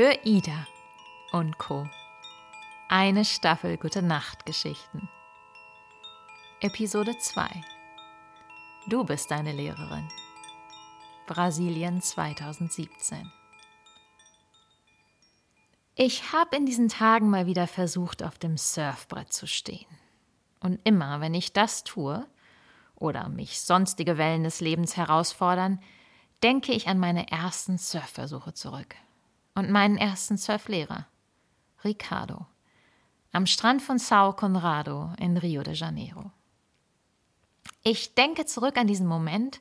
Für Ida und Co. Eine Staffel Gute Nacht Geschichten. Episode 2. Du bist deine Lehrerin. Brasilien 2017. Ich habe in diesen Tagen mal wieder versucht, auf dem Surfbrett zu stehen. Und immer, wenn ich das tue oder mich sonstige Wellen des Lebens herausfordern, denke ich an meine ersten Surfversuche zurück und meinen ersten Surflehrer, Ricardo, am Strand von Sao Conrado in Rio de Janeiro. Ich denke zurück an diesen Moment,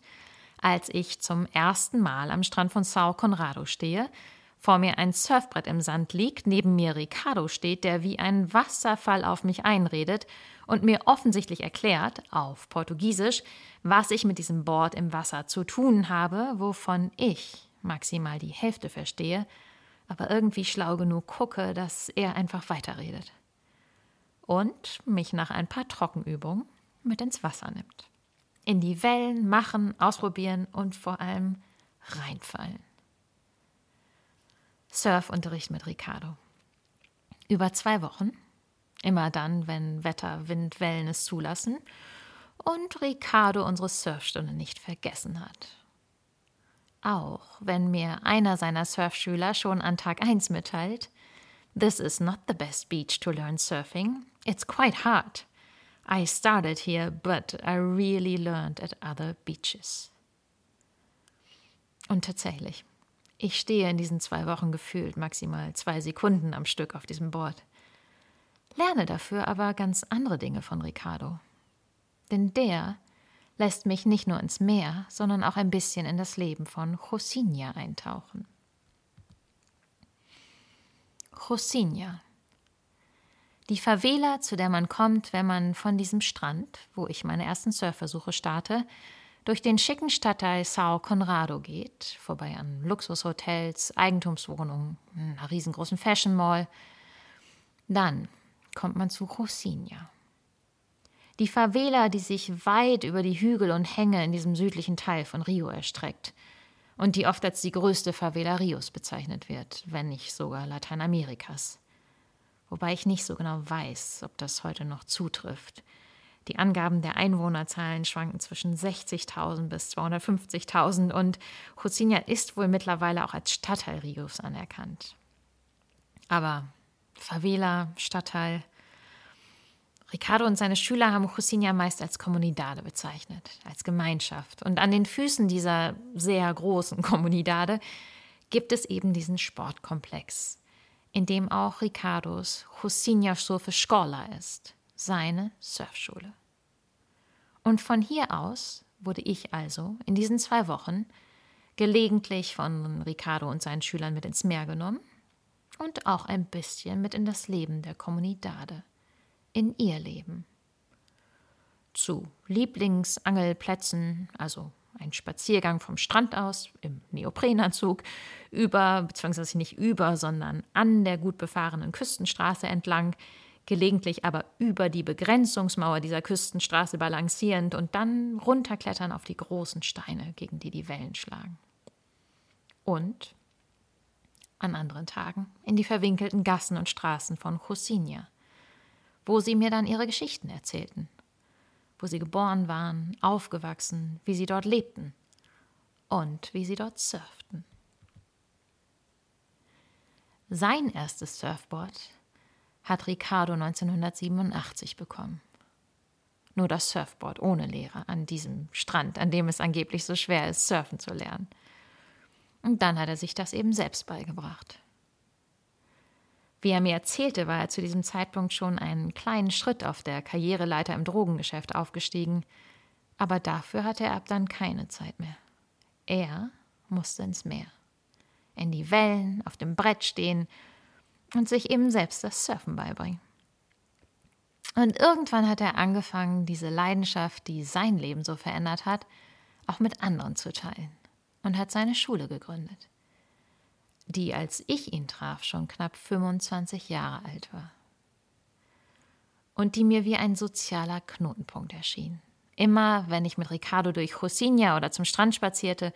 als ich zum ersten Mal am Strand von Sao Conrado stehe, vor mir ein Surfbrett im Sand liegt, neben mir Ricardo steht, der wie ein Wasserfall auf mich einredet und mir offensichtlich erklärt, auf Portugiesisch, was ich mit diesem Board im Wasser zu tun habe, wovon ich maximal die Hälfte verstehe, aber irgendwie schlau genug gucke, dass er einfach weiterredet. Und mich nach ein paar Trockenübungen mit ins Wasser nimmt. In die Wellen machen, ausprobieren und vor allem reinfallen. Surfunterricht mit Ricardo. Über zwei Wochen. Immer dann, wenn Wetter, Wind, Wellen es zulassen. Und Ricardo unsere Surfstunde nicht vergessen hat. Auch wenn mir einer seiner Surfschüler schon an Tag 1 mitteilt, This is not the best beach to learn surfing. It's quite hard. I started here, but I really learned at other beaches. Und tatsächlich, ich stehe in diesen zwei Wochen gefühlt maximal zwei Sekunden am Stück auf diesem Board. Lerne dafür aber ganz andere Dinge von Ricardo. Denn der lässt mich nicht nur ins Meer, sondern auch ein bisschen in das Leben von Josinha eintauchen. Josinha. Die Favela, zu der man kommt, wenn man von diesem Strand, wo ich meine ersten Surfversuche starte, durch den schicken Stadtteil Sao Conrado geht, vorbei an Luxushotels, Eigentumswohnungen, einer riesengroßen Fashion Mall. Dann kommt man zu Rosinha. Die Favela, die sich weit über die Hügel und Hänge in diesem südlichen Teil von Rio erstreckt und die oft als die größte Favela Rios bezeichnet wird, wenn nicht sogar Lateinamerikas. Wobei ich nicht so genau weiß, ob das heute noch zutrifft. Die Angaben der Einwohnerzahlen schwanken zwischen 60.000 bis 250.000 und Husinia ist wohl mittlerweile auch als Stadtteil Rios anerkannt. Aber Favela, Stadtteil. Ricardo und seine Schüler haben Husinia meist als Comunidade bezeichnet, als Gemeinschaft. Und an den Füßen dieser sehr großen Comunidade gibt es eben diesen Sportkomplex, in dem auch Ricardos Husinia Surfe Scola ist, seine Surfschule. Und von hier aus wurde ich also in diesen zwei Wochen gelegentlich von Ricardo und seinen Schülern mit ins Meer genommen und auch ein bisschen mit in das Leben der Kommunidade, in ihr Leben. Zu Lieblingsangelplätzen, also ein Spaziergang vom Strand aus im Neoprenanzug, über, beziehungsweise nicht über, sondern an der gut befahrenen Küstenstraße entlang, gelegentlich aber über die Begrenzungsmauer dieser Küstenstraße balancierend und dann runterklettern auf die großen Steine, gegen die die Wellen schlagen. Und an anderen Tagen in die verwinkelten Gassen und Straßen von Chosinia, wo sie mir dann ihre Geschichten erzählten, wo sie geboren waren, aufgewachsen, wie sie dort lebten und wie sie dort surften. Sein erstes Surfboard hat Ricardo 1987 bekommen. Nur das Surfboard ohne Lehrer an diesem Strand, an dem es angeblich so schwer ist, surfen zu lernen. Und dann hat er sich das eben selbst beigebracht. Wie er mir erzählte, war er zu diesem Zeitpunkt schon einen kleinen Schritt auf der Karriereleiter im Drogengeschäft aufgestiegen, aber dafür hatte er ab dann keine Zeit mehr. Er musste ins Meer, in die Wellen, auf dem Brett stehen und sich eben selbst das Surfen beibringen. Und irgendwann hat er angefangen, diese Leidenschaft, die sein Leben so verändert hat, auch mit anderen zu teilen und hat seine Schule gegründet, die, als ich ihn traf, schon knapp 25 Jahre alt war. Und die mir wie ein sozialer Knotenpunkt erschien. Immer, wenn ich mit Ricardo durch Josinha oder zum Strand spazierte,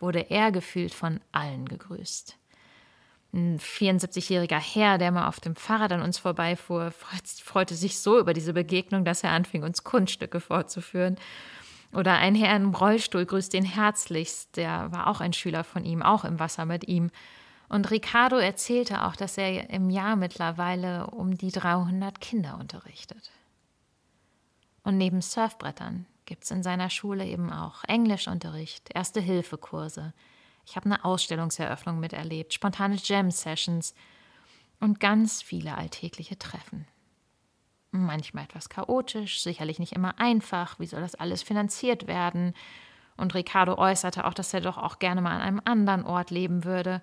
wurde er gefühlt von allen gegrüßt. Ein 74-jähriger Herr, der mal auf dem Fahrrad an uns vorbeifuhr, freute sich so über diese Begegnung, dass er anfing, uns Kunststücke vorzuführen. Oder ein Herr im Rollstuhl grüßt ihn herzlichst, der war auch ein Schüler von ihm, auch im Wasser mit ihm. Und Ricardo erzählte auch, dass er im Jahr mittlerweile um die 300 Kinder unterrichtet. Und neben Surfbrettern gibt es in seiner Schule eben auch Englischunterricht, Erste-Hilfe-Kurse. Ich habe eine Ausstellungseröffnung miterlebt, spontane Jam-Sessions und ganz viele alltägliche Treffen. Manchmal etwas chaotisch, sicherlich nicht immer einfach. Wie soll das alles finanziert werden? Und Ricardo äußerte auch, dass er doch auch gerne mal an einem anderen Ort leben würde.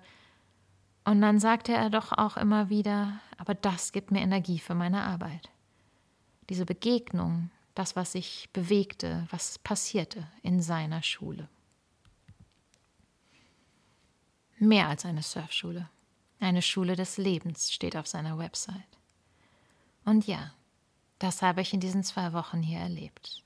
Und dann sagte er doch auch immer wieder, aber das gibt mir Energie für meine Arbeit. Diese Begegnung, das, was sich bewegte, was passierte in seiner Schule. Mehr als eine Surfschule. Eine Schule des Lebens steht auf seiner Website. Und ja, das habe ich in diesen zwei Wochen hier erlebt.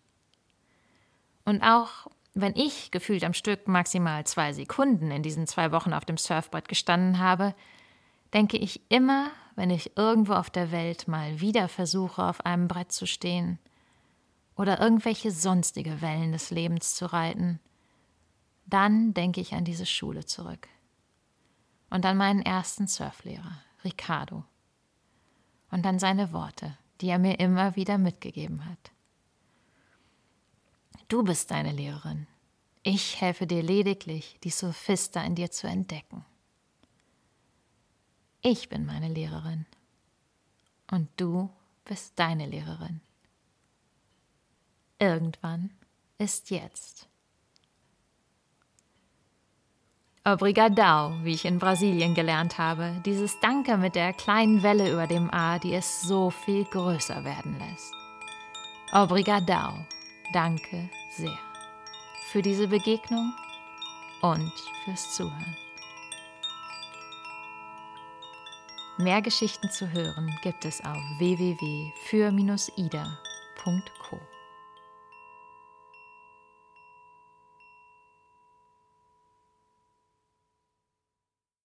Und auch wenn ich gefühlt am Stück maximal zwei Sekunden in diesen zwei Wochen auf dem Surfbrett gestanden habe, denke ich immer, wenn ich irgendwo auf der Welt mal wieder versuche, auf einem Brett zu stehen oder irgendwelche sonstige Wellen des Lebens zu reiten, dann denke ich an diese Schule zurück. Und an meinen ersten Surflehrer, Ricardo. Und an seine Worte, die er mir immer wieder mitgegeben hat. Du bist deine Lehrerin. Ich helfe dir lediglich, die Sophista in dir zu entdecken. Ich bin meine Lehrerin. Und du bist deine Lehrerin. Irgendwann ist jetzt. Obrigadão, wie ich in Brasilien gelernt habe, dieses Danke mit der kleinen Welle über dem A, die es so viel größer werden lässt. Obrigadão, danke sehr für diese Begegnung und fürs Zuhören. Mehr Geschichten zu hören gibt es auf www.für-ida.co.